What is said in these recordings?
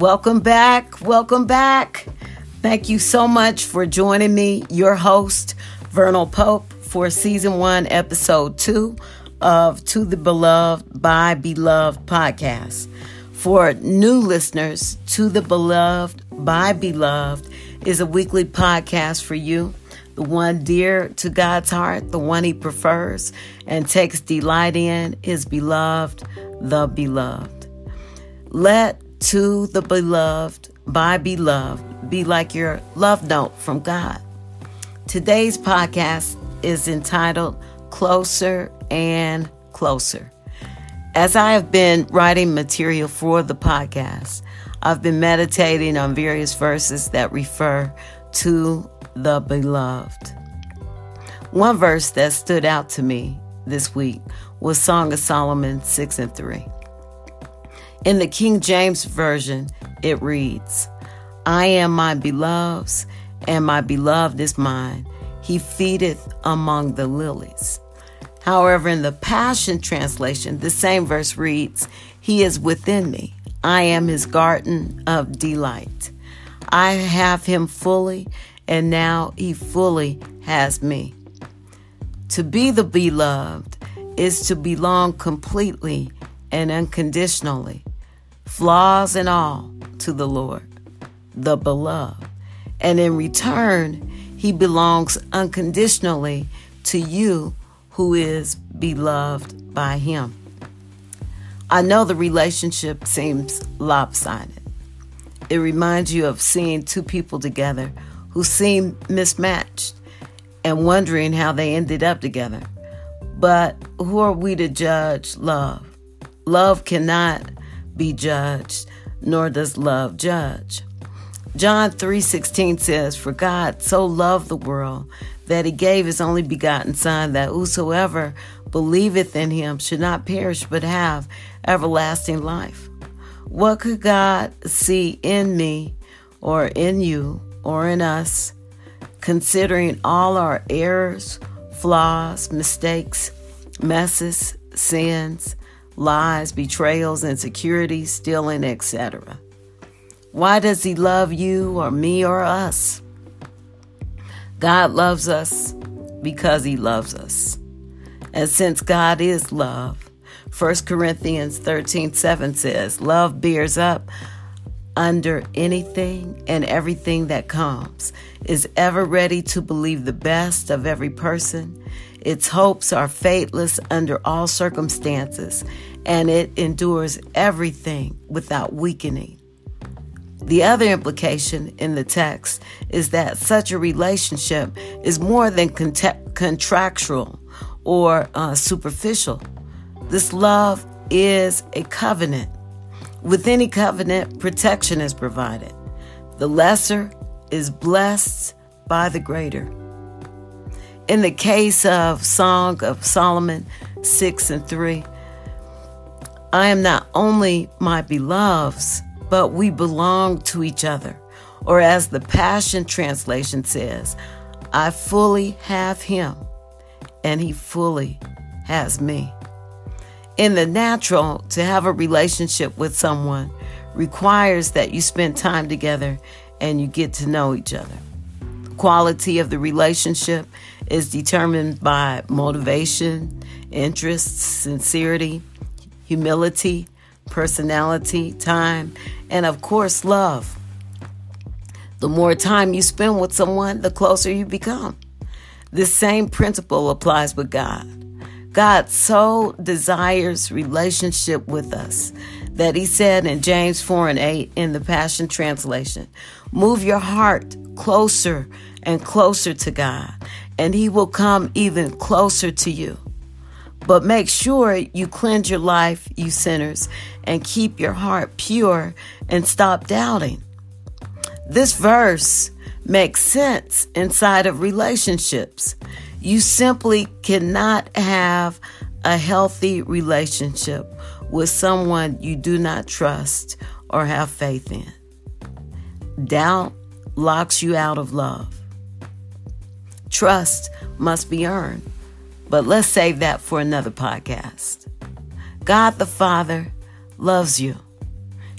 Welcome back. Welcome back. Thank you so much for joining me, your host, Vernal Pope, for season one, episode two of To the Beloved by Beloved podcast. For new listeners, To the Beloved by Beloved is a weekly podcast for you, the one dear to God's heart, the one he prefers and takes delight in, his beloved, the beloved. Let To the Beloved by Beloved be like your love note from God. Today's podcast is entitled Closer and Closer. As I have been writing material for the podcast, I've been meditating on various verses that refer to the beloved. One verse that stood out to me this week was Song of Solomon 6 and 3. In the King James Version, it reads, I am my beloved's, and my beloved is mine. He feedeth among the lilies. However, in the Passion Translation, the same verse reads, He is within me. I am his garden of delight. I have him fully, and now he fully has me. To be the beloved is to belong completely and unconditionally, flaws and all, to the Lord, the beloved. And in return, he belongs unconditionally to you who is beloved by him. I know the relationship seems lopsided. It reminds you of seeing two people together who seem mismatched and wondering how they ended up together. But who are we to judge love? Love cannot be judged, nor does love judge. John 3:16 says, "For God so loved the world that he gave his only begotten son that whosoever believeth in him should not perish but have everlasting life." What could God see in me or in you or in us, considering all our errors, flaws, mistakes, messes, sins, lies, betrayals, insecurities, stealing, etc.? Why does he love you or me or us? God loves us because he loves us. And since God is love, 1 Corinthians 13 7 says, Love bears up under anything and everything that comes, is ever ready to believe the best of every person. Its hopes are faithless under all circumstances, and it endures everything without weakening. The other implication in the text is that such a relationship is more than cont- contractual or uh, superficial. This love is a covenant. With any covenant, protection is provided. The lesser is blessed by the greater. In the case of Song of Solomon 6 and 3, I am not only my beloved's, but we belong to each other. Or as the Passion Translation says, I fully have him and he fully has me. In the natural, to have a relationship with someone requires that you spend time together and you get to know each other. The quality of the relationship is determined by motivation, interests, sincerity, humility, personality, time, and of course, love. The more time you spend with someone, the closer you become. This same principle applies with God. God so desires relationship with us that he said in James 4 and 8 in the Passion Translation, move your heart closer and closer to God, and he will come even closer to you. But make sure you cleanse your life, you sinners, and keep your heart pure and stop doubting. This verse makes sense inside of relationships. You simply cannot have a healthy relationship with someone you do not trust or have faith in. Doubt locks you out of love. Trust must be earned. But let's save that for another podcast. God the Father loves you.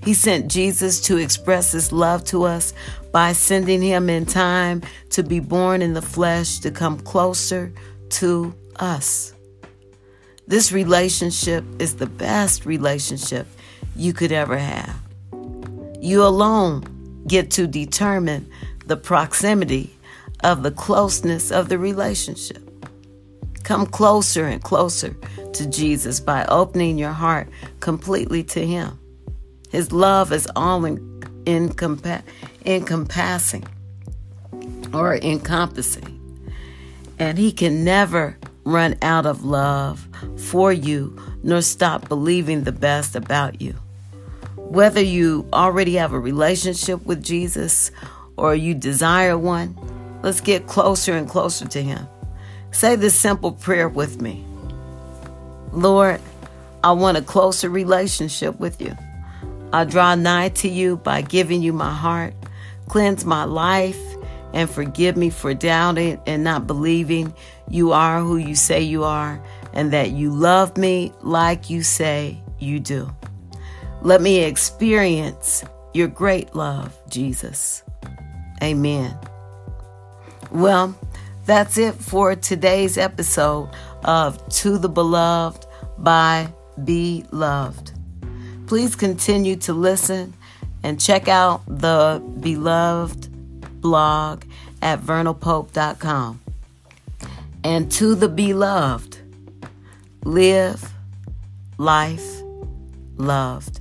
He sent Jesus to express his love to us by sending him in time to be born in the flesh to come closer to us. This relationship is the best relationship you could ever have. You alone get to determine the proximity of the closeness of the relationship. Come closer and closer to Jesus by opening your heart completely to Him. His love is all encompa- encompassing or encompassing. And He can never run out of love for you nor stop believing the best about you. Whether you already have a relationship with Jesus or you desire one, let's get closer and closer to Him. Say this simple prayer with me Lord, I want a closer relationship with you. I draw nigh to you by giving you my heart. Cleanse my life and forgive me for doubting and not believing you are who you say you are and that you love me like you say you do. Let me experience your great love, Jesus. Amen. Well, that's it for today's episode of To the Beloved by Beloved. Please continue to listen and check out the Beloved blog at vernalpope.com. And to the beloved, live life loved.